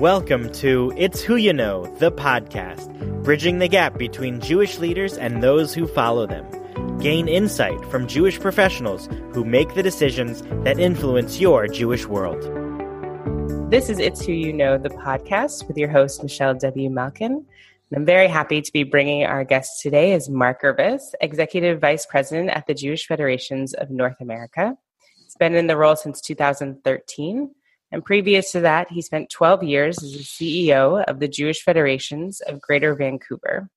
Welcome to It's Who You Know, the podcast, bridging the gap between Jewish leaders and those who follow them. Gain insight from Jewish professionals who make the decisions that influence your Jewish world. This is It's Who You Know, the podcast with your host, Michelle W. Malkin. And I'm very happy to be bringing our guest today is Mark Gurvis, Executive Vice President at the Jewish Federations of North America. He's been in the role since 2013 and previous to that, he spent 12 years as the CEO of the Jewish Federations of Greater Vancouver.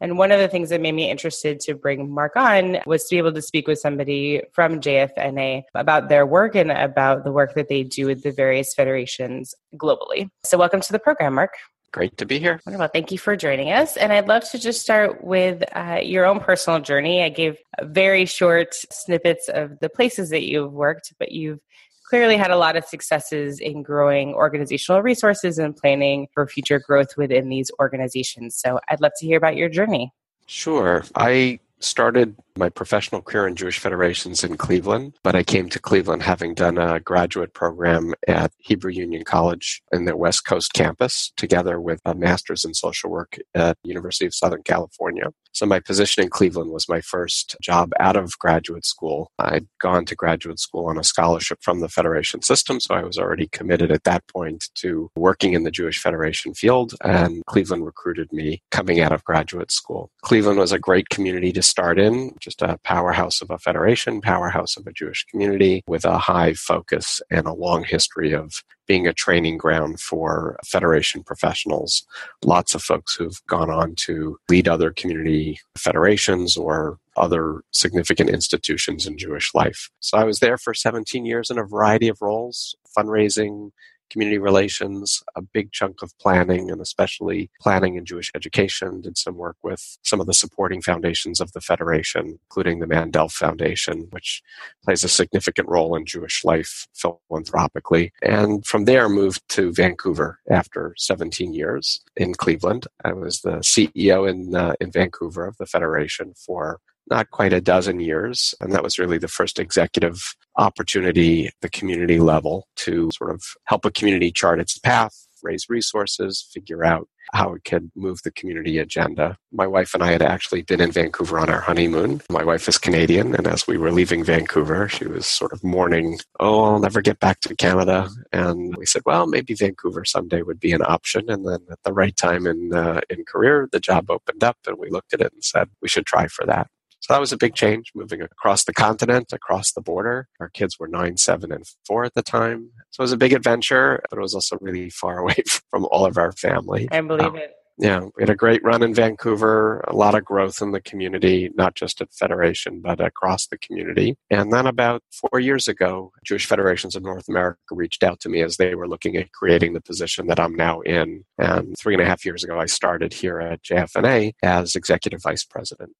And one of the things that made me interested to bring Mark on was to be able to speak with somebody from JFNA about their work and about the work that they do with the various federations globally. So, welcome to the program, Mark. Great to be here. Wonderful. Thank you for joining us. And I'd love to just start with uh, your own personal journey. I gave very short snippets of the places that you've worked, but you've clearly had a lot of successes in growing organizational resources and planning for future growth within these organizations. So I'd love to hear about your journey. Sure. I started my professional career in Jewish federations in Cleveland, but I came to Cleveland having done a graduate program at Hebrew Union College in their West Coast campus, together with a master's in social work at University of Southern California. So my position in Cleveland was my first job out of graduate school. I'd gone to graduate school on a scholarship from the Federation system, so I was already committed at that point to working in the Jewish Federation field, and Cleveland recruited me coming out of graduate school. Cleveland was a great community to start in, just a powerhouse of a federation, powerhouse of a Jewish community with a high focus and a long history of being a training ground for Federation professionals. Lots of folks who've gone on to lead other community federations or other significant institutions in Jewish life. So I was there for 17 years in a variety of roles, fundraising, community relations, a big chunk of planning, and especially planning in Jewish education. Did some work with some of the supporting foundations of the Federation, including the Mandel Foundation, which plays a significant role in Jewish life philanthropically. And from there, moved to Vancouver after 17 years in Cleveland. I was the CEO in uh, in Vancouver of the Federation for not quite a dozen years. And that was really the first executive opportunity the community level to sort of help a community chart its path, raise resources, figure out how it could move the community agenda. My wife and I had actually been in Vancouver on our honeymoon. My wife is Canadian, and as we were leaving Vancouver, she was sort of mourning, Oh, I'll never get back to Canada. And we said, Well, maybe Vancouver someday would be an option. And then at the right time in, uh, in career, the job opened up, and we looked at it and said, We should try for that. So that was a big change moving across the continent, across the border. Our kids were nine, seven, and four at the time. So it was a big adventure, but it was also really far away from all of our family. I believe um, it. Yeah, we had a great run in Vancouver, a lot of growth in the community, not just at Federation, but across the community. And then about four years ago, Jewish Federations of North America reached out to me as they were looking at creating the position that I'm now in. And three and a half years ago, I started here at JFNA as Executive Vice President.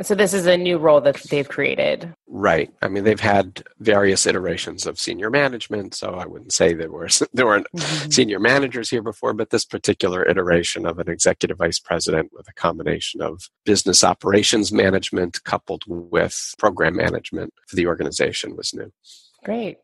So this is a new role that they've created. Right. I mean, they've had various iterations of senior management, so I wouldn't say there were there weren't mm-hmm. senior managers here before, but this particular iteration of an executive vice president with a combination of business operations management coupled with program management for the organization was new. Great.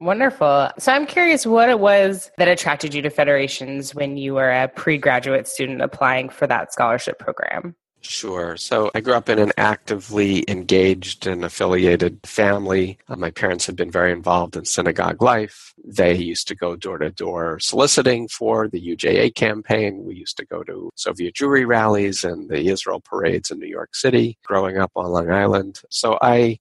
Wonderful. So I'm curious what it was that attracted you to federations when you were a pre-graduate student applying for that scholarship program. Sure. So I grew up in an actively engaged and affiliated family. Uh, my parents had been very involved in synagogue life. They used to go door to door soliciting for the UJA campaign. We used to go to Soviet Jewry rallies and the Israel parades in New York City growing up on Long Island. So I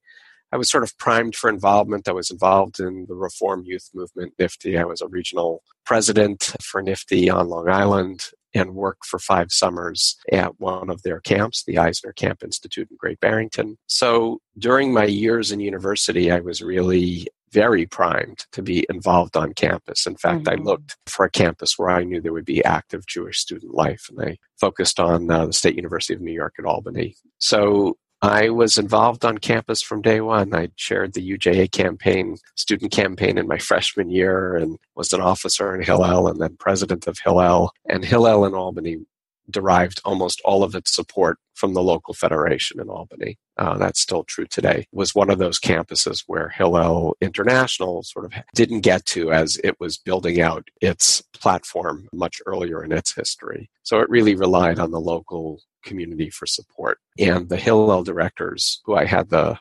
I was sort of primed for involvement. I was involved in the Reform Youth Movement, NFTY. I was a regional president for NFTY on Long Island and worked for five summers at one of their camps, the Eisner Camp Institute in Great Barrington. So during my years in university, I was really very primed to be involved on campus. In fact, mm-hmm. I looked for a campus where I knew there would be active Jewish student life, and I focused on uh, the State University of New York at Albany. So I was involved on campus from day one. I chaired the UJA campaign, student campaign in my freshman year and was an officer in Hillel and then president of Hillel. And Hillel in Albany derived almost all of its support from the local federation in Albany. Uh, that's still true today. It Was one of those campuses where Hillel International sort of didn't get to as it was building out its platform much earlier in its history. So it really relied on the local community for support. And the Hillel directors, who I had the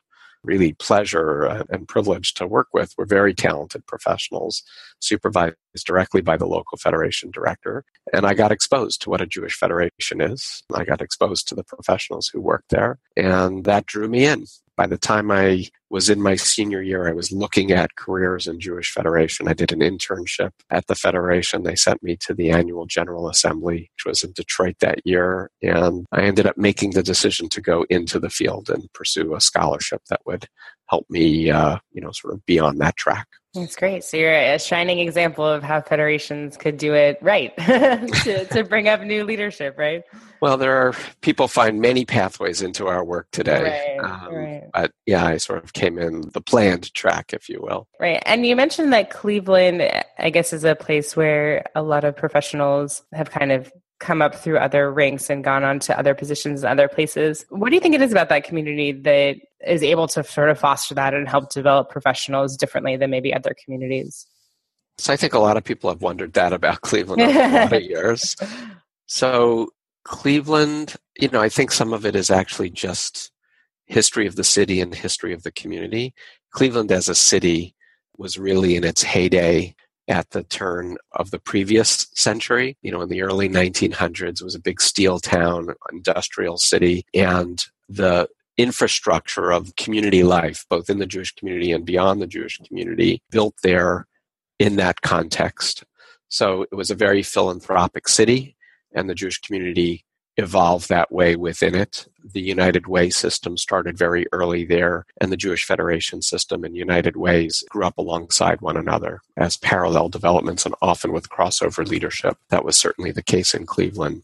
really pleasure uh, and privilege to work with were very talented professionals, supervised directly by the local federation director. And I got exposed to what a Jewish federation is. I got exposed to the professionals who worked there, and that drew me in by the time I was in my senior year, I was looking at careers in Jewish Federation. I did an internship at the Federation. They sent me to the annual General Assembly, which was in Detroit that year. And I ended up making the decision to go into the field and pursue a scholarship that would help me, uh, you know, sort of be on that track. That's great. So you're a shining example of how federations could do it right to, to bring up new leadership, right? Well, there are people find many pathways into our work today. Right, um, right. But yeah, I sort of came in the planned track, if you will. Right. And you mentioned that Cleveland, I guess, is a place where a lot of professionals have kind of come up through other ranks and gone on to other positions in other places. What do you think it is about that community that is able to sort of foster that and help develop professionals differently than maybe other communities? So I think a lot of people have wondered that about Cleveland over a lot of years. So Cleveland, you know, I think some of it is actually just history of the city and history of the community. Cleveland as a city was really in its heyday at the turn of the previous century. You know, in the early 1900s, it was a big steel town, industrial city, and the infrastructure of community life, both in the Jewish community and beyond the Jewish community, built there in that context. So it was a very philanthropic city, and the Jewish community evolved that way within it. The United Way system started very early there, and the Jewish Federation system and United Ways grew up alongside one another as parallel developments and often with crossover leadership. That was certainly the case in Cleveland.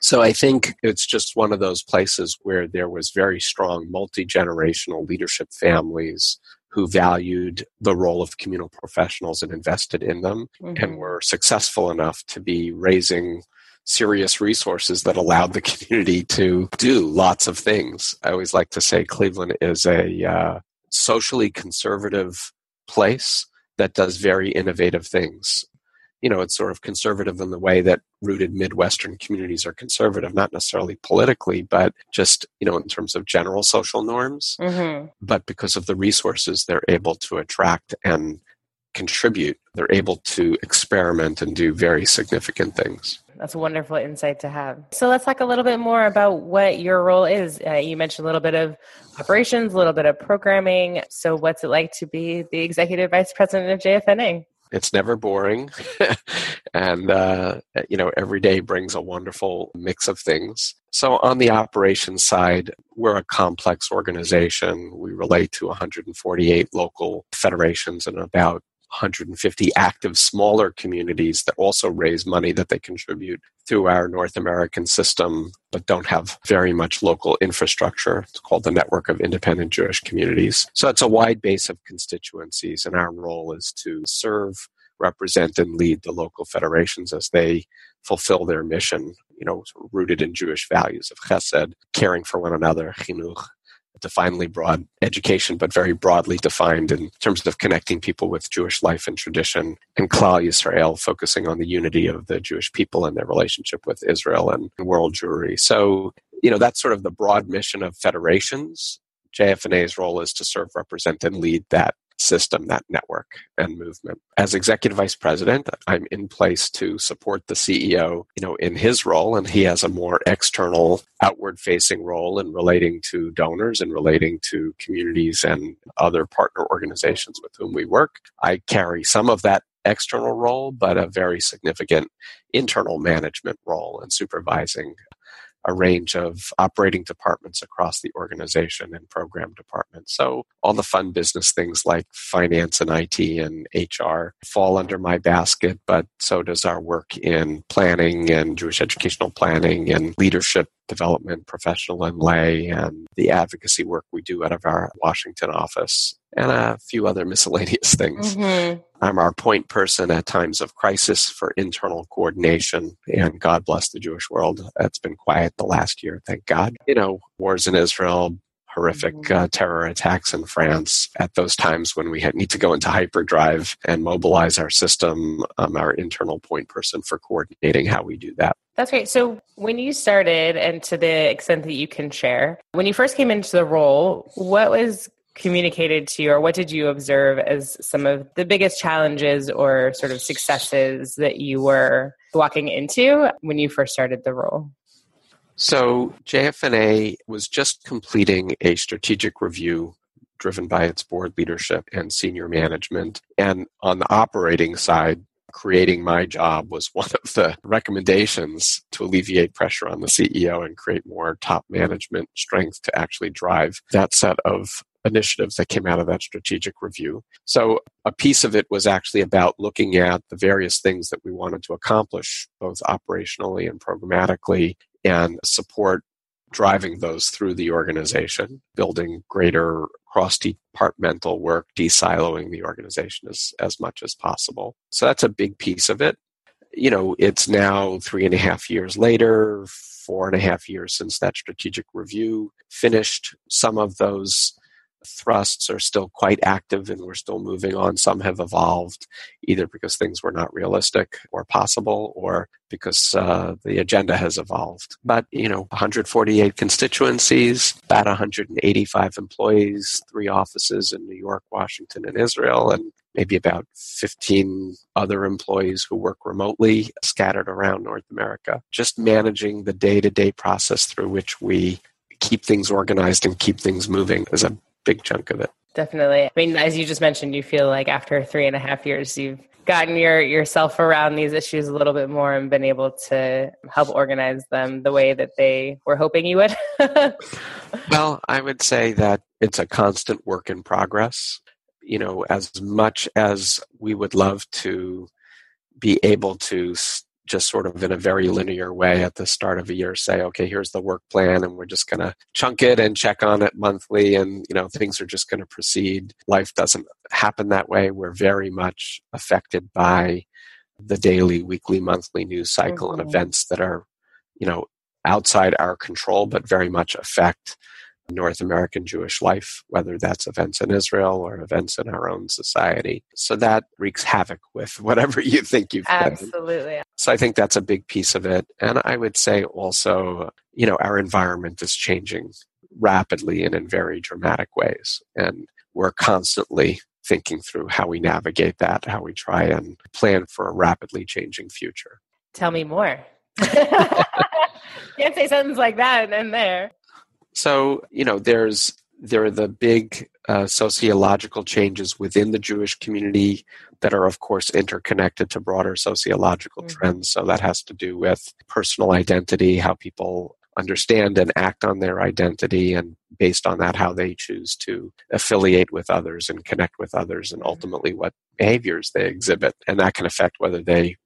So I think it's just one of those places where there was very strong multi generational leadership families who valued the role of communal professionals and invested in them mm-hmm. and were successful enough to be raising serious resources that allowed the community to do lots of things. I always like to say Cleveland is a uh, socially conservative place that does very innovative things. You know, it's sort of conservative in the way that rooted Midwestern communities are conservative, not necessarily politically, but just, you know, in terms of general social norms. Mm-hmm. But because of the resources they're able to attract and contribute, they're able to experiment and do very significant things. That's a wonderful insight to have. So let's talk a little bit more about what your role is. Uh, you mentioned a little bit of operations, a little bit of programming. So what's it like to be the executive vice president of JFNA? It's never boring. and, uh, you know, every day brings a wonderful mix of things. So, on the operations side, we're a complex organization. We relate to 148 local federations and about 150 active smaller communities that also raise money that they contribute through our North American system, but don't have very much local infrastructure. It's called the Network of Independent Jewish Communities. So it's a wide base of constituencies, and our role is to serve, represent, and lead the local federations as they fulfill their mission, you know, rooted in Jewish values of chesed, caring for one another, chinuch, definely broad education, but very broadly defined in terms of connecting people with Jewish life and tradition, and Klal Yisrael, focusing on the unity of the Jewish people and their relationship with Israel and world Jewry. So, you know, that's sort of the broad mission of federations. JFNA's role is to serve, represent, and lead that system, that network and movement. As executive vice president, I'm in place to support the CEO, you know, in his role, and he has a more external, outward facing role in relating to donors and relating to communities and other partner organizations with whom we work. I carry some of that external role, but a very significant internal management role in supervising a range of operating departments across the organization and program departments. So all the fun business things like finance and IT and HR fall under my basket, but so does our work in planning and Jewish educational planning and leadership development, professional and lay, and the advocacy work we do out of our Washington office and a few other miscellaneous things. Mm-hmm. I'm our point person at times of crisis for internal coordination. And God bless the Jewish world. It's been quiet the last year, thank God. You know, wars in Israel, horrific mm-hmm. uh, terror attacks in France at those times when we need to go into hyperdrive and mobilize our system, um, our internal point person for coordinating how we do that. That's great. So, when you started, and to the extent that you can share, when you first came into the role, what was communicated to you, or what did you observe as some of the biggest challenges or sort of successes that you were walking into when you first started the role? So, JFNA was just completing a strategic review driven by its board leadership and senior management. And on the operating side, creating my job was one of the recommendations to alleviate pressure on the CEO and create more top management strength to actually drive that set of initiatives that came out of that strategic review. So, a piece of it was actually about looking at the various things that we wanted to accomplish, both operationally and programmatically, and support driving those through the organization, building greater cross departmental work, desiloing the organization as, as much as possible. So that's a big piece of it. You know, it's now three and a half years later, four and a half years since that strategic review finished. Some of those thrusts are still quite active and we're still moving on. Some have evolved either because things were not realistic or possible or because uh, the agenda has evolved. But, you know, 148 constituencies, about 185 employees, three offices in New York, Washington, and Israel, and maybe about 15 other employees who work remotely scattered around North America. Just managing the day to day process through which we keep things organized and keep things moving is a big chunk of it. Definitely. I mean, as you just mentioned, you feel like after three and a half years, you've gotten your yourself around these issues a little bit more and been able to help organize them the way that they were hoping you would. well, I would say that it's a constant work in progress. You know, as much as we would love to be able to just sort of in a very linear way at the start of a year say okay here's the work plan and we're just going to chunk it and check on it monthly and you know things are just going to proceed life doesn't happen that way we're very much affected by the daily weekly monthly news cycle mm-hmm. and events that are you know outside our control but very much affect North American Jewish life, whether that's events in Israel or events in our own society. So that wreaks havoc with whatever you think you've Absolutely. So I think that's a big piece of it. And I would say also, you know, our environment is changing rapidly and in very dramatic ways. And we're constantly thinking through how we navigate that, how we try and plan for a rapidly changing future. Tell me more. Can't say something like that and then there. So, you know, there's there are the big uh, sociological changes within the Jewish community that are, of course, interconnected to broader sociological mm-hmm. trends. So that has to do with personal identity, how people understand and act on their identity, and based on that, how they choose to affiliate with others and connect with others, and mm-hmm. ultimately what behaviors they exhibit. And that can affect whether they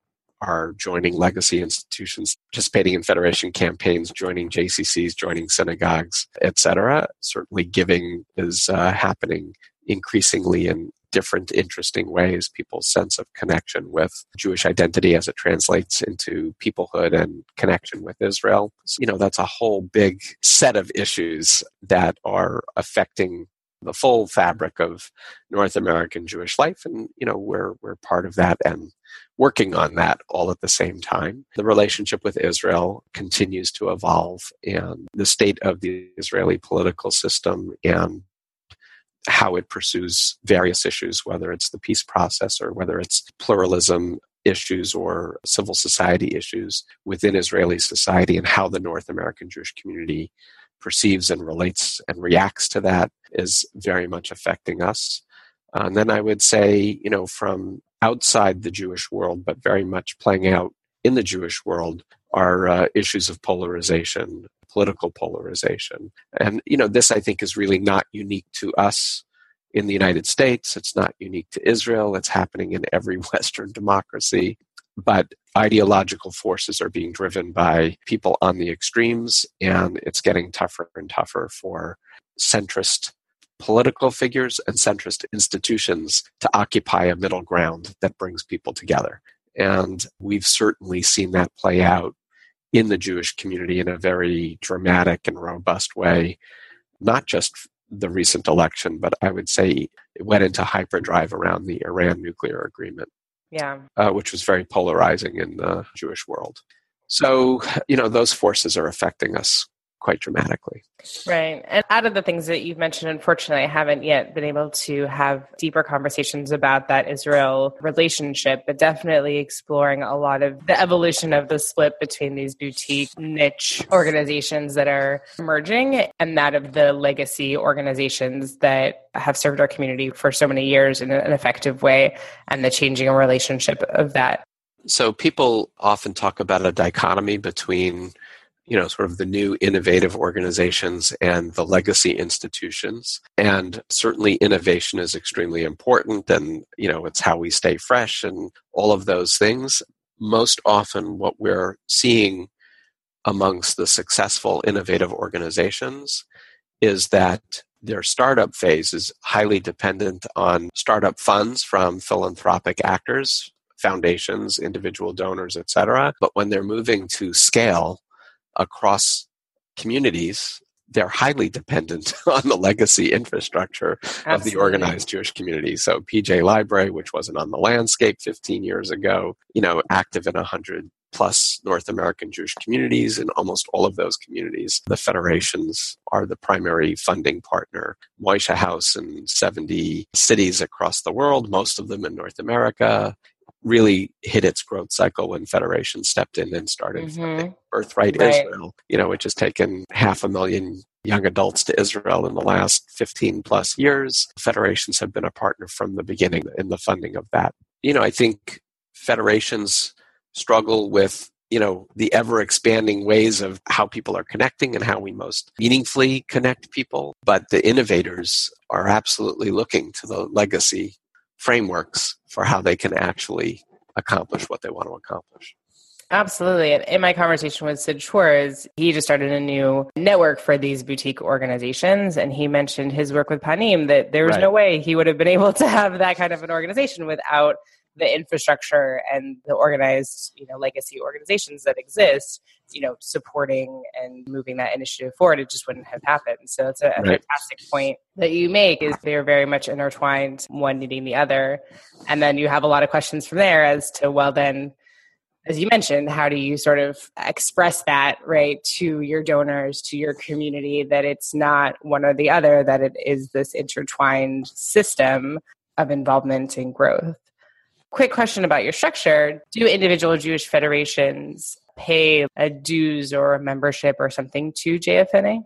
are joining legacy institutions, participating in federation campaigns, joining JCCs, joining synagogues, etc. Certainly, giving is uh, happening increasingly in different interesting ways people's sense of connection with jewish identity as it translates into peoplehood and connection with israel so, you know that's a whole big set of issues that are affecting the full fabric of North American Jewish life, and you know we're we're part of that and working on that all at the same time. The relationship with Israel continues to evolve, and the state of the Israeli political system and how it pursues various issues, whether it's the peace process or whether it's pluralism issues or civil society issues within Israeli society, and how the North American Jewish community perceives and relates and reacts to that is very much affecting us. Uh, and then I would say, you know, from outside the Jewish world, but very much playing out in the Jewish world, are uh, issues of polarization, political polarization. And, you know, this I think is really not unique to us in the United States. It's not unique to Israel. It's happening in every Western democracy but ideological forces are being driven by people on the extremes, and it's getting tougher and tougher for centrist political figures and centrist institutions to occupy a middle ground that brings people together. And we've certainly seen that play out in the Jewish community in a very dramatic and robust way, not just the recent election, but I would say it went into hyperdrive around the Iran nuclear agreement. Yeah. Uh, which was very polarizing in the Jewish world. So, you know, those forces are affecting us quite dramatically. Right. And out of the things that you've mentioned, unfortunately, I haven't yet been able to have deeper conversations about that Israel relationship, but definitely exploring a lot of the evolution of the split between these boutique niche organizations that are emerging and that of the legacy organizations that have served our community for so many years in an effective way and the changing relationship of that. So people often talk about a dichotomy between you know, sort of the new innovative organizations and the legacy institutions. And certainly innovation is extremely important and, you know, it's how we stay fresh and all of those things. Most often what we're seeing amongst the successful innovative organizations is that their startup phase is highly dependent on startup funds from philanthropic actors foundations individual donors etc but when they're moving to scale across communities, they're highly dependent on the legacy infrastructure Absolutely. of the organized Jewish community. So PJ Library, which wasn't on the landscape 15 years ago, you know, active in 100 plus North American Jewish communities. In almost all of those communities, the federations are the primary funding partner. Moishe House in 70 cities across the world, most of them in North America really hit its growth cycle when Federation stepped in and started mm-hmm. Birthright right. Israel, you know, which has taken half a million young adults to Israel in the last 15 plus years. Federations have been a partner from the beginning in the funding of that. You know, I think federations struggle with you know the ever expanding ways of how people are connecting and how we most meaningfully connect people but the innovators are absolutely looking to the legacy frameworks for how they can actually accomplish what they want to accomplish. Absolutely. In my conversation with Sid Schwarz, he just started a new network for these boutique organizations. And he mentioned his work with Panim that there was right. no way he would have been able to have that kind of an organization without the infrastructure and the organized, you know, legacy organizations that exist, you know, supporting and moving that initiative forward, it just wouldn't have happened. So it's a, a right. fantastic point that you make is they're very much intertwined, one needing the other. And then you have a lot of questions from there as to, well, then as you mentioned, how do you sort of express that, right, to your donors, to your community, that it's not one or the other, that it is this intertwined system of involvement and growth? Quick question about your structure do individual jewish federations pay a dues or a membership or something to jfna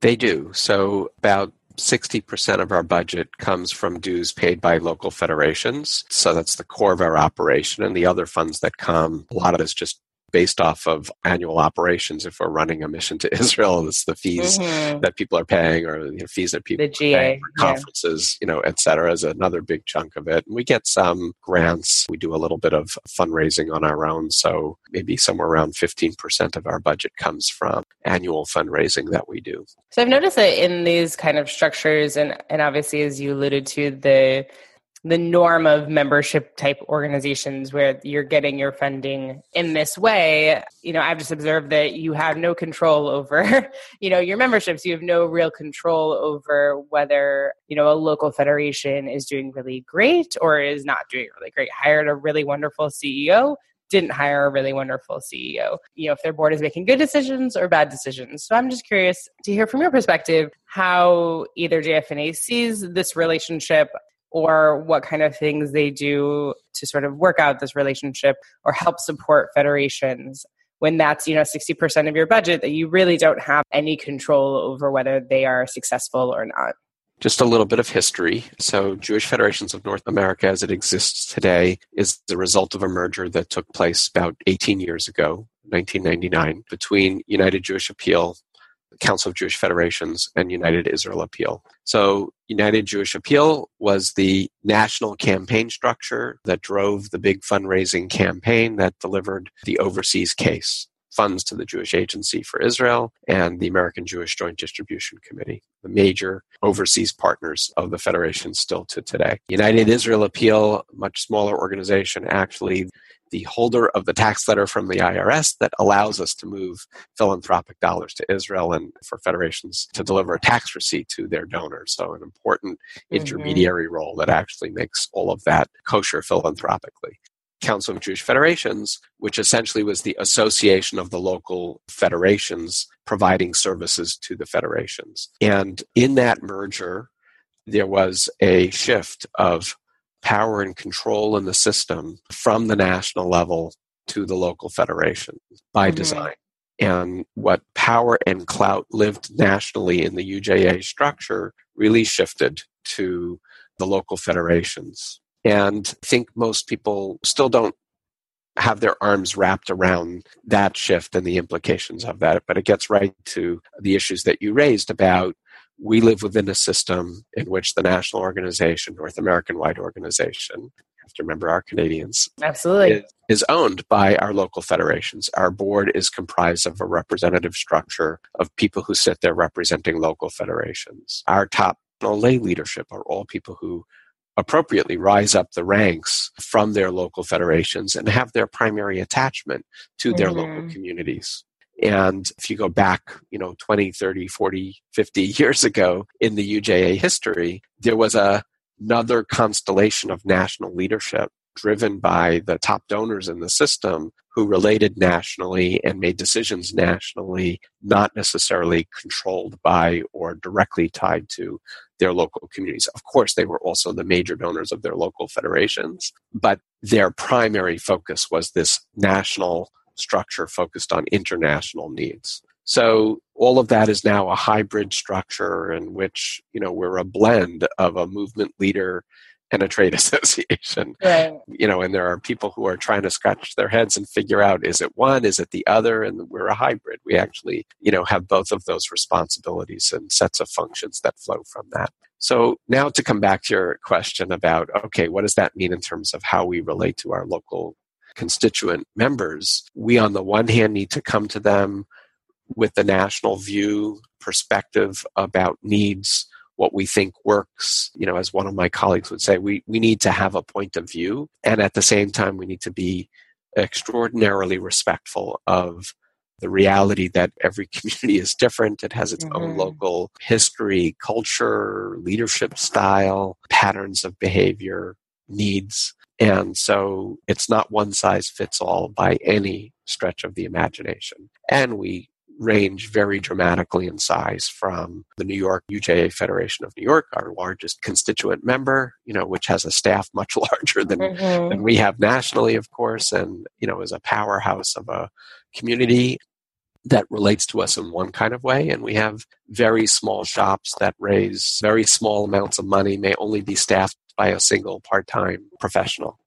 they do so about 60% of our budget comes from dues paid by local federations. So that's the core of our operation. And the other funds that come, a lot of it is just based off of annual operations. If we're running a mission to Israel, it's the fees mm-hmm. that people are paying or you know, fees that people the GA, for conferences, yeah. you know, et cetera, is another big chunk of it. And we get some grants. We do a little bit of fundraising on our own. So maybe somewhere around 15% of our budget comes from annual fundraising that we do. So I've noticed that in these kind of structures, and, and obviously, as you alluded to, the the norm of membership type organizations where you're getting your funding in this way you know i've just observed that you have no control over you know your memberships you have no real control over whether you know a local federation is doing really great or is not doing really great hired a really wonderful ceo didn't hire a really wonderful CEO. You know, if their board is making good decisions or bad decisions. So I'm just curious to hear from your perspective how either JFNA sees this relationship or what kind of things they do to sort of work out this relationship or help support federations when that's you know 60% of your budget that you really don't have any control over whether they are successful or not just a little bit of history. So, Jewish Federations of North America, as it exists today, is the result of a merger that took place about 18 years ago, 1999, between United Jewish Appeal Council of Jewish Federations and United Israel Appeal. So, United Jewish Appeal was the national campaign structure that drove the big fundraising campaign that delivered the overseas case funds to the Jewish Agency for Israel and the American Jewish Joint Distribution Committee, the major overseas partners of the Federation still to today. United Israel Appeal, much smaller organization, actually the holder of the tax letter from the IRS that allows us to move philanthropic dollars to Israel and for federations to deliver a tax receipt to their donors. So, an important mm-hmm. intermediary role that actually makes all of that kosher philanthropically. Council of Jewish Federations, which essentially was the association of the local federations providing services to the federations. And in that merger, there was a shift of power and control in the system from the national level to the local federation by mm-hmm. design. And what power and clout lived nationally in the UJA structure really shifted to the local federations. And I think most people still don't have their arms wrapped around that shift and the implications of that. But it gets right to the issues that you raised about we live within a system in which the national organization, North American wide organization, have to remember our Canadians, absolutely is, is owned by our local federations. Our board is comprised of a representative structure of people who sit there representing local federations. Our top lay leadership are all people who appropriately rise up the ranks from their local federations and have their primary attachment to their mm-hmm. local communities. And if you go back, you know, 20, 30, 40, 50 years ago in the UJA history, there was a, another constellation of national leadership driven by the top donors in the system who related nationally and made decisions nationally, not necessarily controlled by or directly tied to their local communities. Of course, they were also the major donors of their local federations, but their primary focus was this national structure focused on international needs. So all of that is now a hybrid structure in which, you know, we're a blend of a movement leader and a trade association. Right. You know, and there are people who are trying to scratch their heads and figure out is it one, is it the other? And we're a hybrid. We actually, you know, have both of those responsibilities and sets of functions that flow from that. So now to come back to your question about okay, what does that mean in terms of how we relate to our local constituent members, we on the one hand need to come to them with the national view perspective about needs what we think works you know as one of my colleagues would say we, we need to have a point of view. And at the same time we need to be extraordinarily respectful of the reality that every community is different. It has its mm-hmm. own local history culture leadership style patterns of behavior needs and so it's not one size fits all by any stretch of the imagination. And we range very dramatically in size from the New York UJA Federation of New York, our largest constituent member, you know, which has a staff much larger than, mm-hmm. than we have nationally, of course, and, you know, is a powerhouse of a community that relates to us in one kind of way. And we have very small shops that raise very small amounts of money, may only be staffed by a single part-time professional.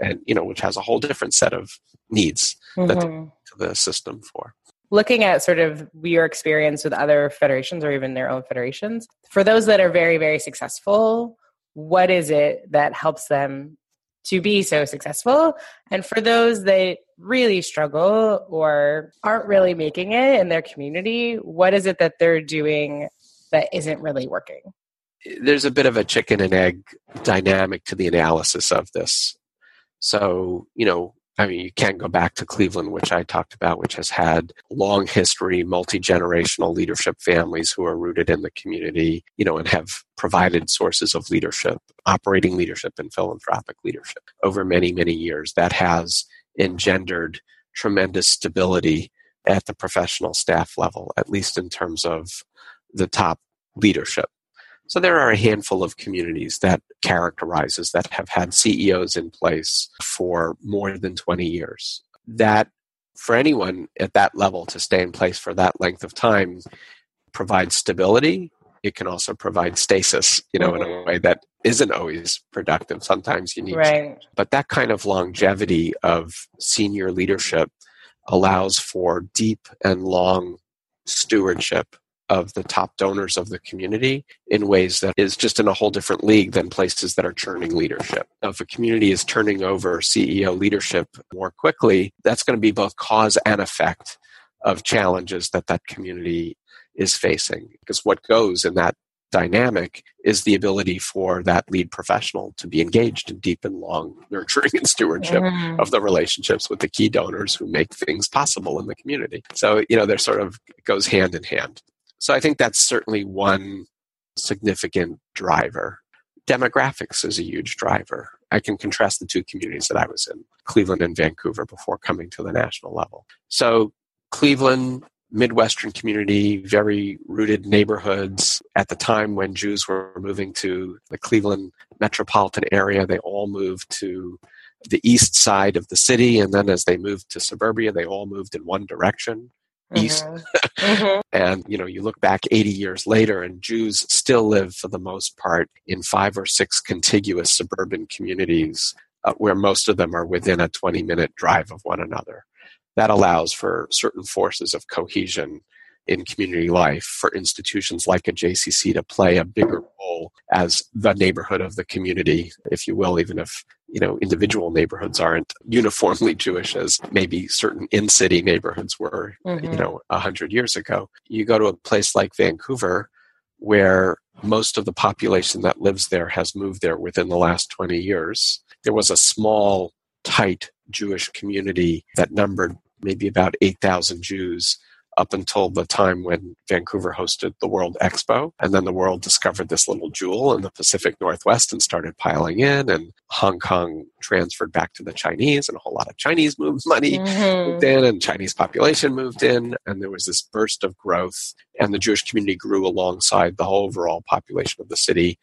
And you know which has a whole different set of needs mm-hmm. that the system for. Looking at sort of your experience with other federations or even their own federations for those that are very very successful what is it that helps them to be so successful? And for those that really struggle or aren't really making it in their community what is it that they're doing that isn't really working there's a bit of a chicken and egg dynamic to the analysis of this. So, you know, I mean, you can't go back to Cleveland, which I talked about, which has had long history, multi generational leadership families who are rooted in the community, you know, and have provided sources of leadership, operating leadership, and philanthropic leadership over many, many years. That has engendered tremendous stability at the professional staff level, at least in terms of the top leadership. So there are a handful of communities that characterizes that have had CEOs in place for more than 20 years. That for anyone at that level to stay in place for that length of time provides stability. It can also provide stasis, you know, mm-hmm. in a way that isn't always productive. Sometimes you need, right. but that kind of longevity of senior leadership allows for deep and long stewardship of the top donors of the community in ways that is just in a whole different league than places that are churning leadership. Now, if a community is turning over CEO leadership more quickly, that's going to be both cause and effect of challenges that that community is facing. Because what goes in that dynamic is the ability for that lead professional to be engaged in deep and long nurturing and stewardship mm. of the relationships with the key donors who make things possible in the community. So, you know, they're sort of goes hand in hand. So I think that's certainly one significant driver. Demographics is a huge driver. I can contrast the two communities that I was in, Cleveland and Vancouver, before coming to the national level. So Cleveland Midwestern community, very rooted neighborhoods. At the time when Jews were moving to the Cleveland metropolitan area, they all moved to the east side of the city. And then as they moved to suburbia, they all moved in one direction, mm-hmm. east. mm-hmm. And, you know, you look back 80 years later, and Jews still live for the most part in five or six contiguous suburban communities uh, where most of them are within a 20 minute drive of one another that allows for certain forces of cohesion in community life for institutions like a JCC to play a bigger role as the neighborhood of the community, if you will, even if you know individual neighborhoods aren't uniformly Jewish as maybe certain in-city neighborhoods were, mm-hmm. you know, a hundred years ago. You go to a place like Vancouver, where most of the population that lives there has moved there within the last 20 years. There was a small, tight Jewish community that numbered maybe about 8,000 Jews up until the time when Vancouver hosted the World Expo. And then the world discovered this little jewel in the Pacific Northwest and started piling in. And Hong Kong transferred back to the Chinese, and a whole lot of Chinese moved money mm-hmm. moved in, and Chinese population moved in. And there was this burst of growth, and the Jewish community grew alongside the whole overall population of the city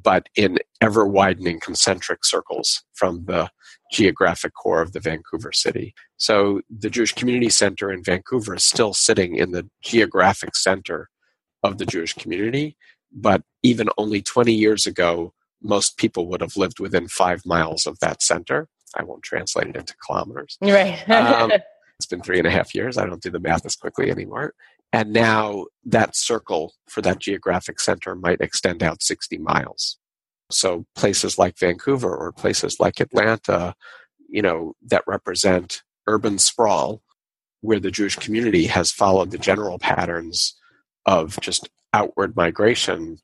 but in ever widening concentric circles from the geographic core of the Vancouver city. So the Jewish Community Center in Vancouver is still sitting in the geographic center of the Jewish community, but even only 20 years ago, most people would have lived within five miles of that center. I won't translate it into kilometers. Right. um, it's been three and a half years. I don't do the math as quickly anymore. And now that circle for that geographic center might extend out 60 miles. So places like Vancouver or places like Atlanta, you know, that represent urban sprawl where the Jewish community has followed the general patterns of just outward migration.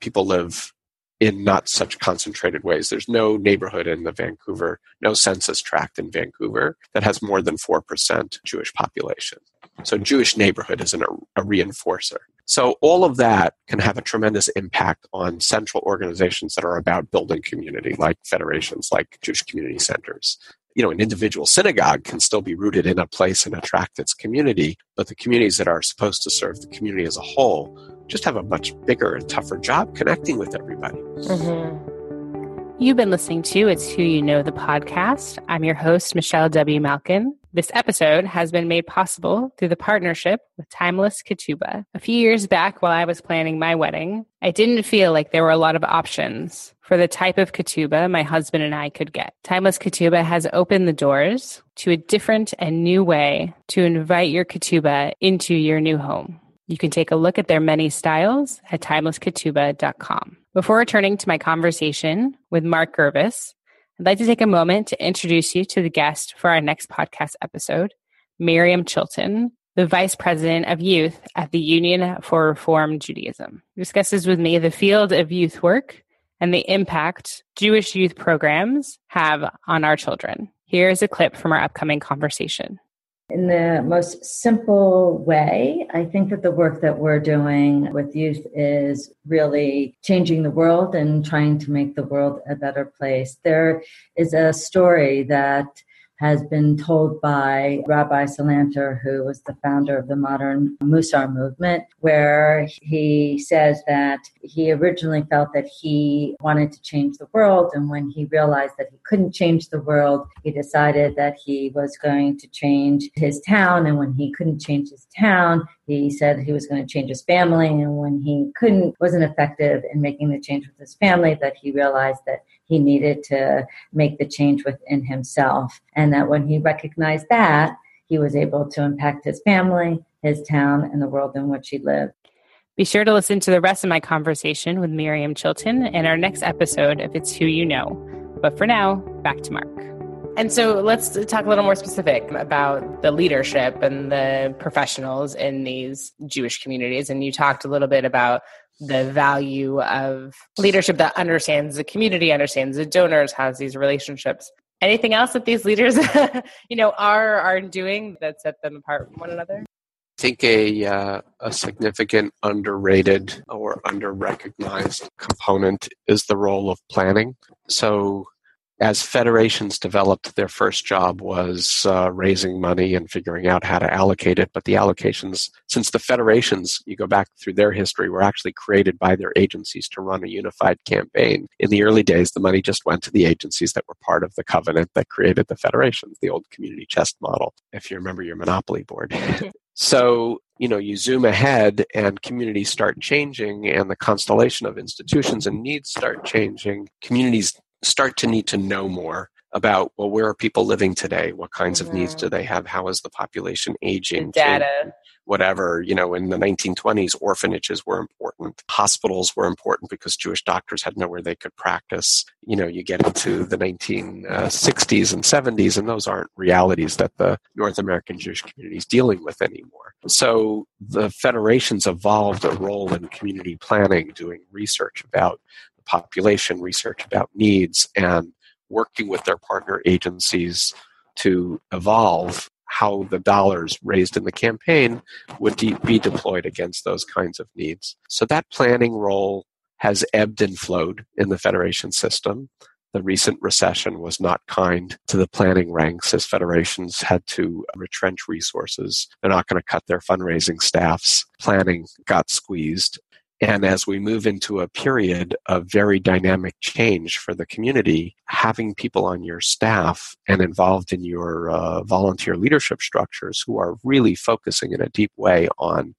People live in not such concentrated ways. There's no neighborhood in the Vancouver, no census tract in Vancouver that has more than 4% Jewish population. So Jewish neighborhood is an, a reinforcer. So all of that can have a tremendous impact on central organizations that are about building community, like federations, like Jewish community centers. You know, an individual synagogue can still be rooted in a place and attract its community, but the communities that are supposed to serve the community as a whole just have a much bigger and tougher job connecting with everybody. Mm-hmm. You've been listening to It's Who You Know, the podcast. I'm your host, Michelle W. Malkin. This episode has been made possible through the partnership with Timeless Ketubah. A few years back, while I was planning my wedding, I didn't feel like there were a lot of options for the type of ketubah my husband and I could get. Timeless Ketubah has opened the doors to a different and new way to invite your ketubah into your new home. You can take a look at their many styles at timelessketubah.com. Before returning to my conversation with Mark Gurvis, I'd like to take a moment to introduce you to the guest for our next podcast episode, Miriam Chilton, the Vice President of Youth at the Union for Reform Judaism. discusses with me the field of youth work and the impact Jewish youth programs have on our children. Here is a clip from our upcoming conversation in the most simple way. I think that the work that we're doing with youth is really changing the world and trying to make the world a better place. There is a story that has been told by Rabbi Salanter, who was the founder of the modern Musar movement, where he says that he originally felt that he wanted to change the world. And when he realized that he couldn't change the world, he decided that he was going to change his town. And when he couldn't change his town, he said he was going to change his family. And when he couldn't, wasn't effective in making the change with his family, that he realized that he needed to make the change within himself. And that when he recognized that, he was able to impact his family, his town, and the world in which he lived. Be sure to listen to the rest of my conversation with Miriam Chilton in our next episode if it's who you know. But for now, back to Mark. And so let's talk a little more specific about the leadership and the professionals in these Jewish communities. And you talked a little bit about the value of leadership that understands the community, understands the donors, has these relationships. Anything else that these leaders, you know, are aren't doing that set them apart from one another? I think a uh, a significant underrated or under recognized component is the role of planning. So as federations developed, their first job was uh, raising money and figuring out how to allocate it. But the allocations, since the federations, you go back through their history, were actually created by their agencies to run a unified campaign. In the early days, the money just went to the agencies that were part of the covenant that created the federations, the old community chest model, if you remember your Monopoly board. so you know you zoom ahead and communities start changing and the constellation of institutions and needs start changing communities start to need to know more about well where are people living today? What kinds mm-hmm. of needs do mm-hmm. they have? How is the population aging? The data. whatever you know in the 1920s orphanages were important. Hospitals were important because jewish doctors had nowhere they could practice. You know you get into the 1960s and 70s and those aren't realities that the north american jewish community is dealing with anymore. So the federations evolved a role in community planning doing research about population research about needs and working with their partner agencies to evolve how the dollars raised in the campaign would de- be deployed against those kinds of needs. So that planning role has ebbed and flowed in the federation system. The recent recession was not kind to the planning ranks as federations had to retrench resources. They're not going to cut their fundraising staffs. Planning got squeezed. And as we move into a period of very dynamic change for the community, having people on your staff and involved in your uh, volunteer leadership structures who are really focusing in a deep way on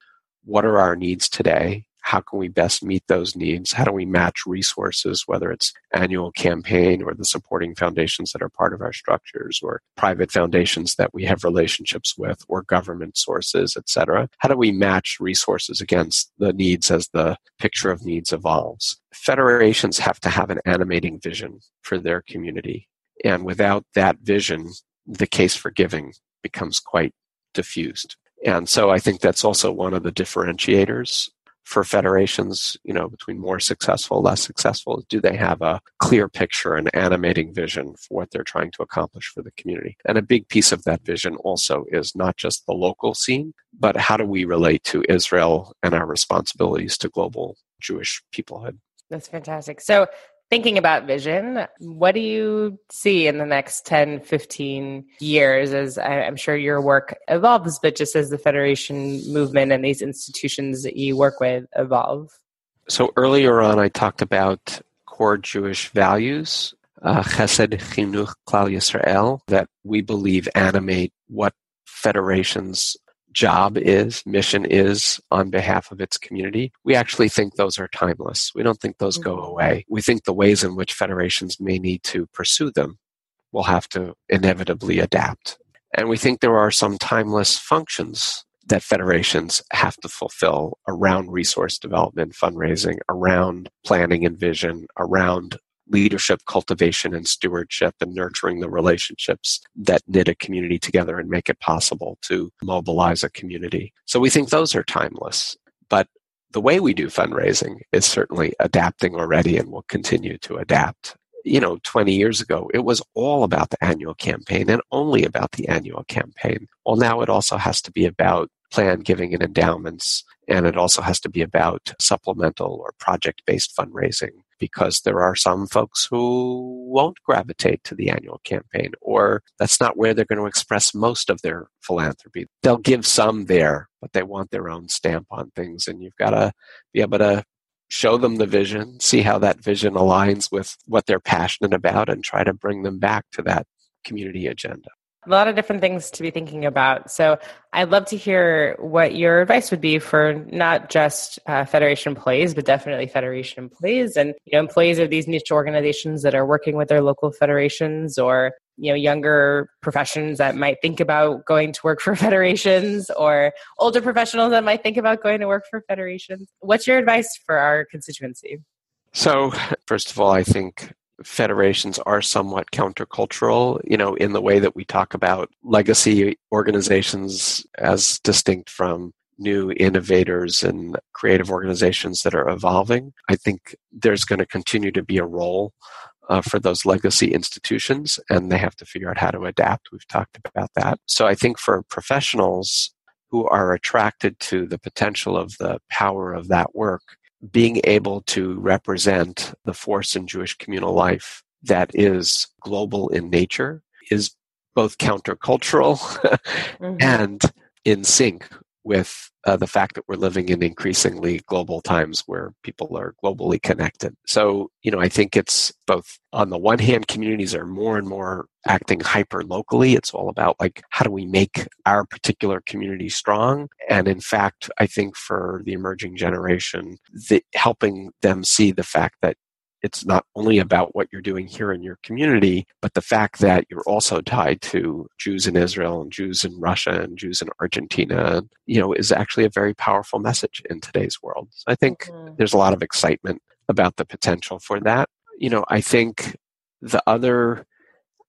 what are our needs today? How can we best meet those needs? How do we match resources, whether it's annual campaign or the supporting foundations that are part of our structures or private foundations that we have relationships with or government sources, et cetera? How do we match resources against the needs as the picture of needs evolves? Federations have to have an animating vision for their community. And without that vision, the case for giving becomes quite diffused. And so I think that's also one of the differentiators for federations, you know, between more successful, less successful? Do they have a clear picture, an animating vision for what they're trying to accomplish for the community? And a big piece of that vision also is not just the local scene, but how do we relate to Israel and our responsibilities to global Jewish peoplehood? That's fantastic. So thinking about vision, what do you see in the next 10, 15 years as I'm sure your work evolves, but just as the Federation movement and these institutions that you work with evolve? So earlier on, I talked about core Jewish values, uh, Chesed, Chinuch, Klal Yisrael, that we believe animate what federations job is, mission is on behalf of its community, we actually think those are timeless. We don't think those go mm-hmm. away. We think the ways in which federations may need to pursue them will have to inevitably adapt. And we think there are some timeless functions that federations have to fulfill around resource development, fundraising, around planning and vision, around leadership, cultivation, and stewardship, and nurturing the relationships that knit a community together and make it possible to mobilize a community. So we think those are timeless. But the way we do fundraising is certainly adapting already and will continue to adapt. You know, 20 years ago, it was all about the annual campaign and only about the annual campaign. Well, now it also has to be about plan giving and endowments, and it also has to be about supplemental or project based fundraising because there are some folks who won't gravitate to the annual campaign, or that's not where they're going to express most of their philanthropy. They'll give some there, but they want their own stamp on things, and you've got to be able to show them the vision, see how that vision aligns with what they're passionate about, and try to bring them back to that community agenda a lot of different things to be thinking about. So I'd love to hear what your advice would be for not just uh, Federation employees, but definitely Federation employees and you know employees of these niche organizations that are working with their local federations or you know younger professions that might think about going to work for federations or older professionals that might think about going to work for federations. What's your advice for our constituency? So, first of all, I think federations are somewhat countercultural, you know, in the way that we talk about legacy organizations as distinct from new innovators and creative organizations that are evolving. I think there's going to continue to be a role uh, for those legacy institutions, and they have to figure out how to adapt. We've talked about that. So I think for professionals who are attracted to the potential of the power of that work, being able to represent the force in Jewish communal life that is global in nature is both countercultural mm-hmm. and in sync with uh, the fact that we're living in increasingly global times where people are globally connected. So, you know, I think it's both on the one hand, communities are more and more acting hyper locally. It's all about like, how do we make our particular community strong? And in fact, I think for the emerging generation, the, helping them see the fact that it's not only about what you're doing here in your community, but the fact that you're also tied to Jews in Israel and Jews in Russia and Jews in Argentina, you know, is actually a very powerful message in today's world. So I think mm-hmm. there's a lot of excitement about the potential for that. You know, I think the other,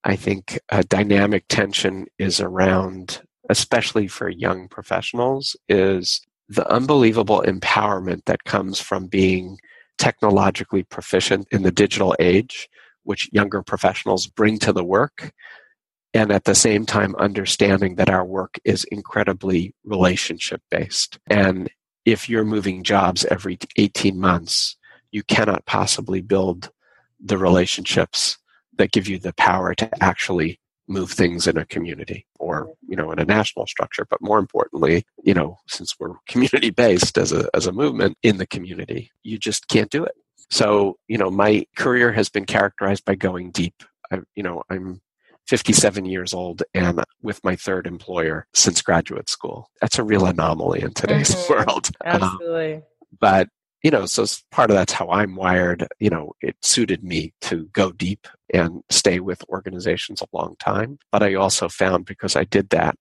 I think, a dynamic tension is around, especially for young professionals, is the unbelievable empowerment that comes from being technologically proficient in the digital age, which younger professionals bring to the work, and at the same time understanding that our work is incredibly relationship based. And if you're moving jobs every 18 months, you cannot possibly build the relationships that give you the power to actually move things in a community or you know in a national structure but more importantly you know since we're community based as a as a movement in the community you just can't do it. So you know my career has been characterized by going deep. I, you know i'm 57 years old and with my third employer since graduate school. That's a real anomaly in today's mm-hmm. world. Absolutely. Um, but you know, so part of that's how I'm wired. You know, it suited me to go deep and stay with organizations a long time. But I also found because I did that,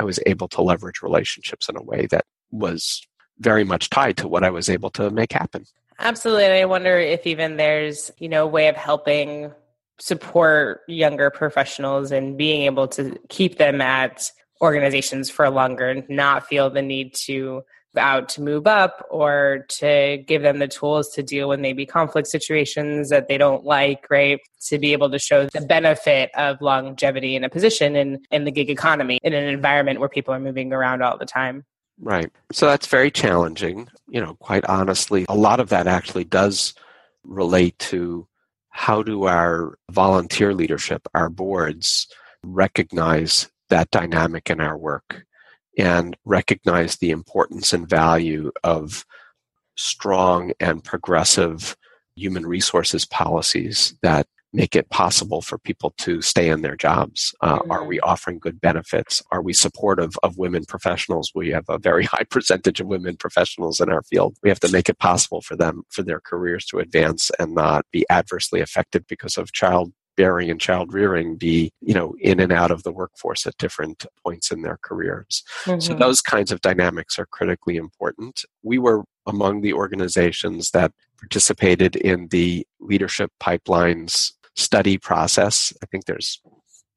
I was able to leverage relationships in a way that was very much tied to what I was able to make happen. Absolutely. And I wonder if even there's, you know, a way of helping support younger professionals and being able to keep them at organizations for longer and not feel the need to out to move up or to give them the tools to deal with maybe conflict situations that they don't like, right? To be able to show the benefit of longevity in a position in, in the gig economy in an environment where people are moving around all the time. Right. So that's very challenging. You know, quite honestly, a lot of that actually does relate to how do our volunteer leadership, our boards, recognize that dynamic in our work and recognize the importance and value of strong and progressive human resources policies that make it possible for people to stay in their jobs? Uh, mm-hmm. Are we offering good benefits? Are we supportive of women professionals? We have a very high percentage of women professionals in our field. We have to make it possible for them, for their careers to advance and not be adversely affected because of child bearing and child rearing be you know in and out of the workforce at different points in their careers. Mm-hmm. so those kinds of dynamics are critically important. We were among the organizations that participated in the leadership pipelines study process. I think there's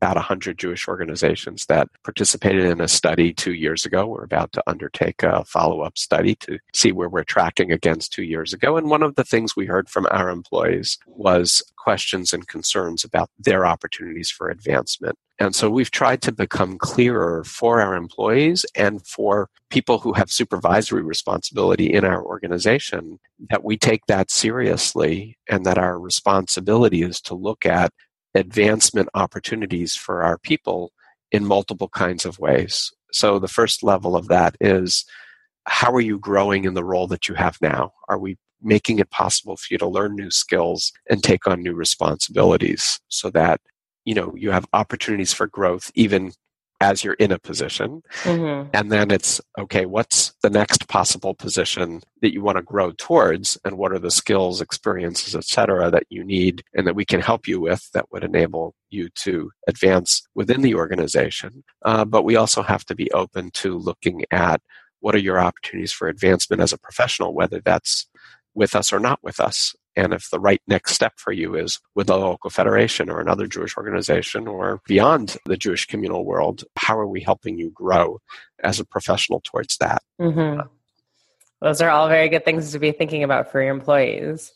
about 100 Jewish organizations that participated in a study two years ago. We're about to undertake a follow up study to see where we're tracking against two years ago. And one of the things we heard from our employees was questions and concerns about their opportunities for advancement. And so we've tried to become clearer for our employees and for people who have supervisory responsibility in our organization that we take that seriously and that our responsibility is to look at advancement opportunities for our people in multiple kinds of ways. So the first level of that is how are you growing in the role that you have now? Are we making it possible for you to learn new skills and take on new responsibilities so that you know you have opportunities for growth even as you're in a position. Mm-hmm. And then it's okay, what's the next possible position that you want to grow towards? And what are the skills, experiences, etc., that you need and that we can help you with that would enable you to advance within the organization? Uh, but we also have to be open to looking at what are your opportunities for advancement as a professional, whether that's with us or not with us. And if the right next step for you is with a local federation or another Jewish organization or beyond the Jewish communal world, how are we helping you grow as a professional towards that? Mm-hmm. Those are all very good things to be thinking about for your employees.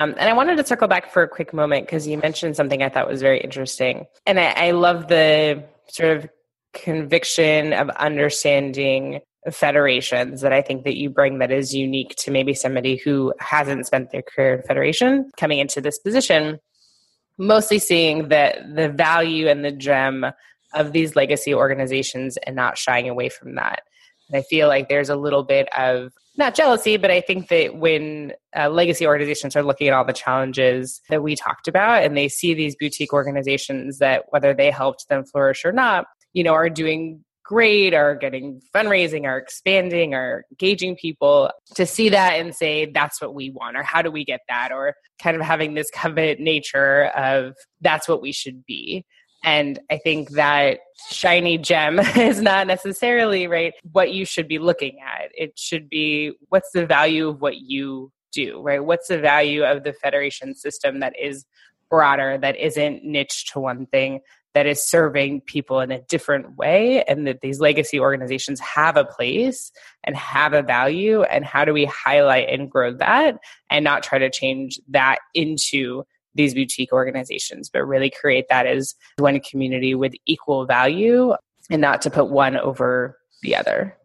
Um, and I wanted to circle back for a quick moment because you mentioned something I thought was very interesting. And I, I love the sort of conviction of understanding federations that I think that you bring that is unique to maybe somebody who hasn't spent their career in federation coming into this position, mostly seeing that the value and the gem of these legacy organizations and not shying away from that. And I feel like there's a little bit of not jealousy, but I think that when uh, legacy organizations are looking at all the challenges that we talked about and they see these boutique organizations that whether they helped them flourish or not, you know, are doing great, are getting fundraising, are expanding, are engaging people to see that and say, that's what we want, or how do we get that? Or kind of having this covet nature of that's what we should be. And I think that shiny gem is not necessarily right what you should be looking at. It should be what's the value of what you do, right? What's the value of the federation system that is broader, that isn't niche to one thing, that is serving people in a different way and that these legacy organizations have a place and have a value and how do we highlight and grow that and not try to change that into these boutique organizations but really create that as one community with equal value and not to put one over the other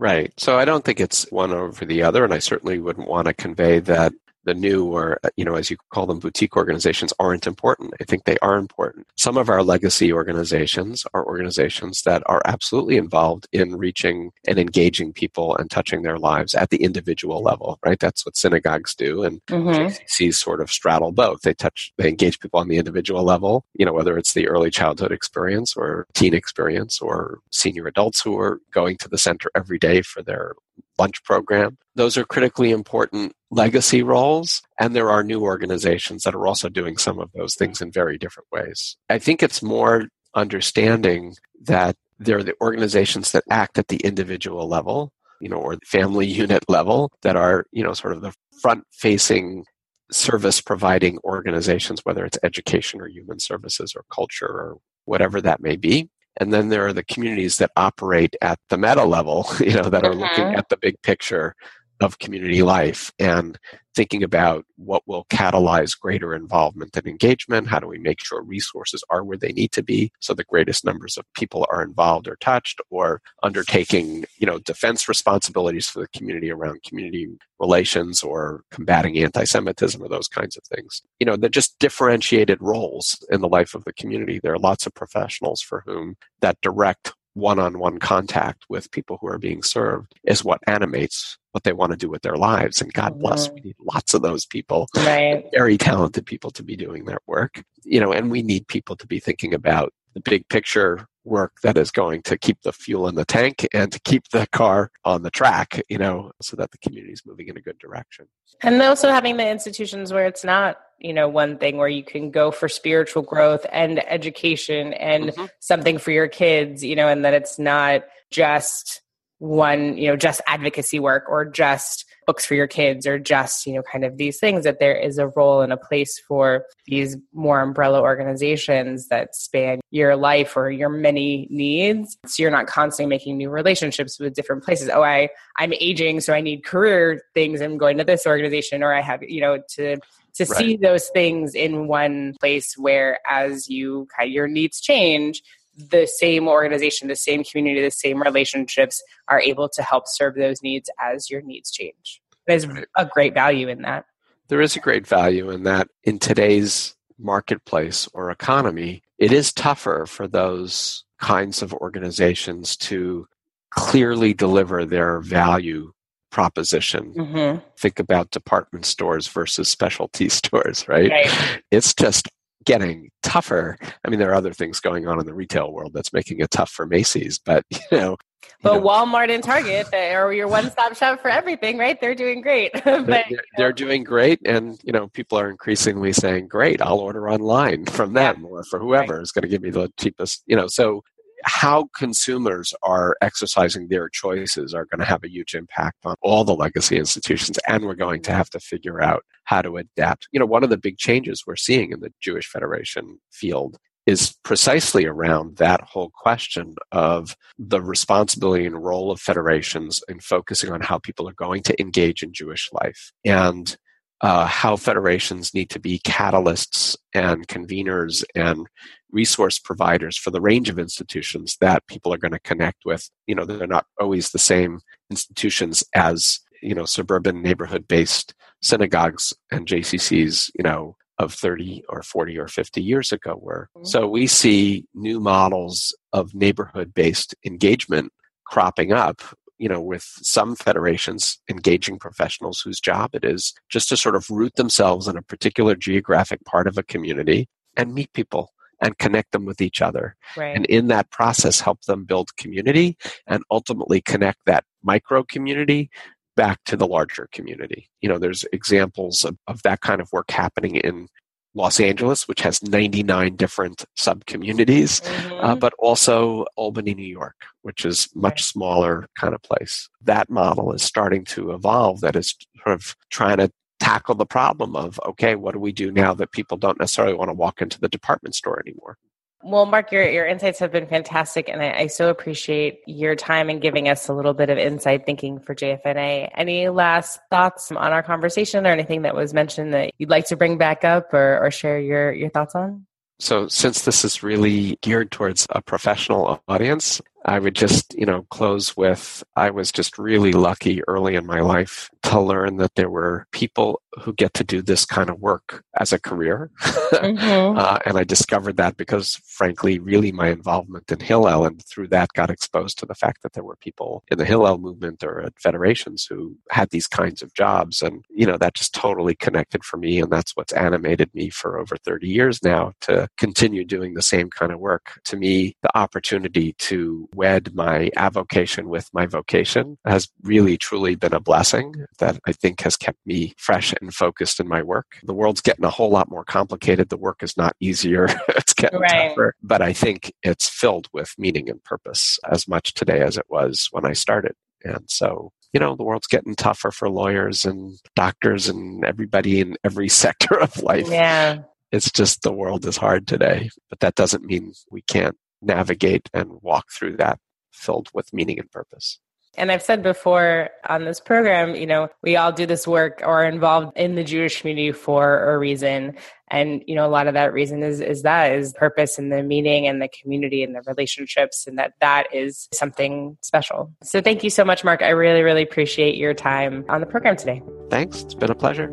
Right. So I don't think it's one over the other, and I certainly wouldn't want to convey that the new or you know as you call them boutique organizations aren't important. I think they are important. Some of our legacy organizations are organizations that are absolutely involved in reaching and engaging people and touching their lives at the individual level right? That's what synagogues do and mm-hmm. JCCs sort of straddle both. They touch they engage people on the individual level you know whether it's the early childhood experience or teen experience or senior adults who are going to the center every day for their lunch program. Those are critically important legacy roles. And there are new organizations that are also doing some of those things in very different ways. I think it's more understanding that there are the organizations that act at the individual level, you know, or the family unit level that are, you know, sort of the front facing service providing organizations, whether it's education or human services or culture or whatever that may be. And then there are the communities that operate at the meta level, you know, that are uh-huh. looking at the big picture of community life and thinking about what will catalyze greater involvement and engagement. How do we make sure resources are where they need to be so the greatest numbers of people are involved or touched or undertaking, you know, defense responsibilities for the community around community relations or combating anti-Semitism or those kinds of things. You know, they're just differentiated roles in the life of the community. There are lots of professionals for whom that direct one-on-one contact with people who are being served is what animates what they want to do with their lives and god bless mm-hmm. we need lots of those people right. very talented people to be doing that work you know and we need people to be thinking about the big picture work that is going to keep the fuel in the tank and to keep the car on the track you know so that the community is moving in a good direction and also having the institutions where it's not you know one thing where you can go for spiritual growth and education and mm-hmm. something for your kids you know and that it's not just one you know just advocacy work or just books for your kids or just you know kind of these things that there is a role and a place for these more umbrella organizations that span your life or your many needs. So you're not constantly making new relationships with different places. Oh i i'm aging so i need career things. I'm going to this organization or i have you know to to right. see those things in one place where as you kind of, your needs change the same organization the same community the same relationships are able to help serve those needs as your needs change there's a great value in that there is a great value in that in today's marketplace or economy it is tougher for those kinds of organizations to clearly deliver their value proposition. Mm-hmm. Think about department stores versus specialty stores, right? right? It's just getting tougher. I mean, there are other things going on in the retail world that's making it tough for Macy's, but you know. But you know, Walmart and Target are your one-stop shop for everything, right? They're doing great. but, they're, they're doing great, and you know, people are increasingly saying, "Great, I'll order online from them right. or for whoever right. is going to give me the cheapest." You know, so how consumers are exercising their choices are going to have a huge impact on all the legacy institutions, and we're going to have to figure out how to adapt. You know, one of the big changes we're seeing in the Jewish Federation field is precisely around that whole question of the responsibility and role of federations in focusing on how people are going to engage in Jewish life and uh, how federations need to be catalysts and conveners and resource providers for the range of institutions that people are going to connect with. You know, they're not always the same institutions as, you know, suburban neighborhood based synagogues and JCCs, you know, of 30 or 40 or 50 years ago were. Mm-hmm. So we see new models of neighborhood based engagement cropping up you know, with some federations engaging professionals whose job it is just to sort of root themselves in a particular geographic part of a community and meet people and connect them with each other. Right. And in that process, help them build community and ultimately connect that micro community back to the larger community. You know, there's examples of, of that kind of work happening in Los Angeles, which has 99 different sub communities, uh, mm-hmm. uh, but also Albany, New York, which is much smaller kind of place. That model is starting to evolve. That is sort of trying to tackle the problem of okay, what do we do now that people don't necessarily want to walk into the department store anymore? Well, Mark, your, your insights have been fantastic, and I, I, so appreciate your time and giving us a little bit of inside thinking for JFNA. Any last thoughts on our conversation or anything that was mentioned that you'd like to bring back up or, or share your, your thoughts on? So, since this is really geared towards a professional audience, I would just, you know, close with I was just really lucky early in my life to learn that there were people who get to do this kind of work as a career. Mm-hmm. uh, and I discovered that because, frankly, really my involvement in Hillel and through that got exposed to the fact that there were people in the Hillel movement or at federations who had these kinds of jobs. And, you know, that just totally connected for me. And that's what's animated me for over 30 years now to continue doing the same kind of work. To me, the opportunity to wed my avocation with my vocation has really, truly been a blessing that I think has kept me fresh and focused in my work. The world's getting a whole lot more complicated. The work is not easier. it's getting right. tougher. But I think it's filled with meaning and purpose as much today as it was when I started. And so you know, the world's getting tougher for lawyers and doctors and everybody in every sector of life. Yeah. It's just the world is hard today. But that doesn't mean we can't navigate and walk through that filled with meaning and purpose. And I've said before on this program, you know, we all do this work or are involved in the Jewish community for a reason. And, you know, a lot of that reason is, is that is purpose and the meaning and the community and the relationships and that that is something special. So thank you so much, Mark. I really, really appreciate your time on the program today. Thanks. It's been a pleasure.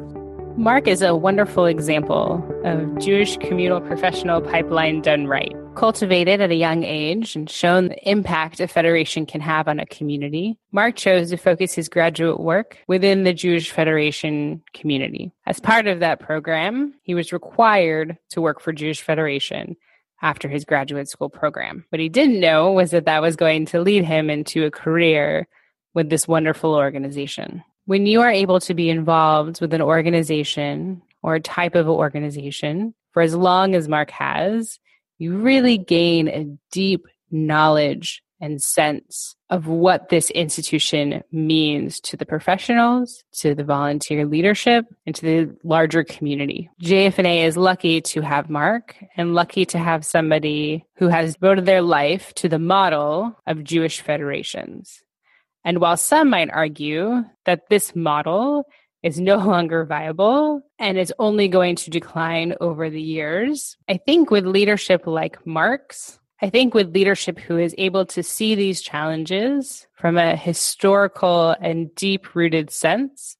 Mark is a wonderful example of Jewish communal professional pipeline done right. Cultivated at a young age and shown the impact a federation can have on a community, Mark chose to focus his graduate work within the Jewish Federation community. As part of that program, he was required to work for Jewish Federation after his graduate school program. What he didn't know was that that was going to lead him into a career with this wonderful organization when you are able to be involved with an organization or a type of organization for as long as Mark has, you really gain a deep knowledge and sense of what this institution means to the professionals, to the volunteer leadership, and to the larger community. JFNA is lucky to have Mark and lucky to have somebody who has devoted their life to the model of Jewish federations. And while some might argue that this model is no longer viable and is only going to decline over the years, I think with leadership like Mark's, I think with leadership who is able to see these challenges from a historical and deep rooted sense,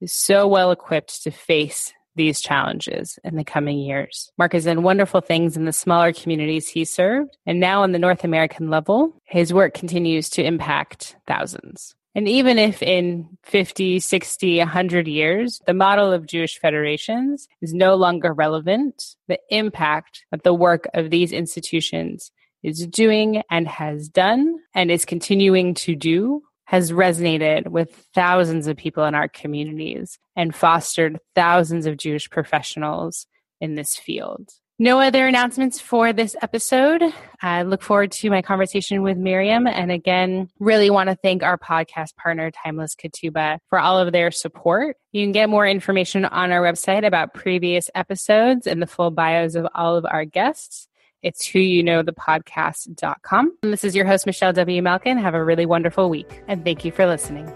is so well equipped to face these challenges in the coming years. Mark has done wonderful things in the smaller communities he served, and now on the North American level, his work continues to impact thousands. And even if in 50, 60, 100 years, the model of Jewish federations is no longer relevant, the impact that the work of these institutions is doing and has done and is continuing to do has resonated with thousands of people in our communities and fostered thousands of Jewish professionals in this field. No other announcements for this episode. I look forward to my conversation with Miriam. And again, really want to thank our podcast partner, Timeless Ketubah, for all of their support. You can get more information on our website about previous episodes and the full bios of all of our guests. It's who you know the podcast.com. This is your host, Michelle W. Malkin. Have a really wonderful week. And thank you for listening.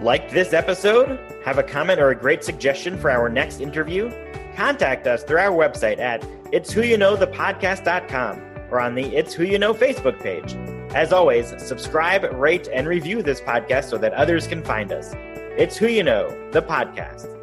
Like this episode? Have a comment or a great suggestion for our next interview? Contact us through our website at it's who you know the podcast.com or on the It's Who You Know Facebook page. As always, subscribe, rate, and review this podcast so that others can find us. It's Who You Know, the podcast.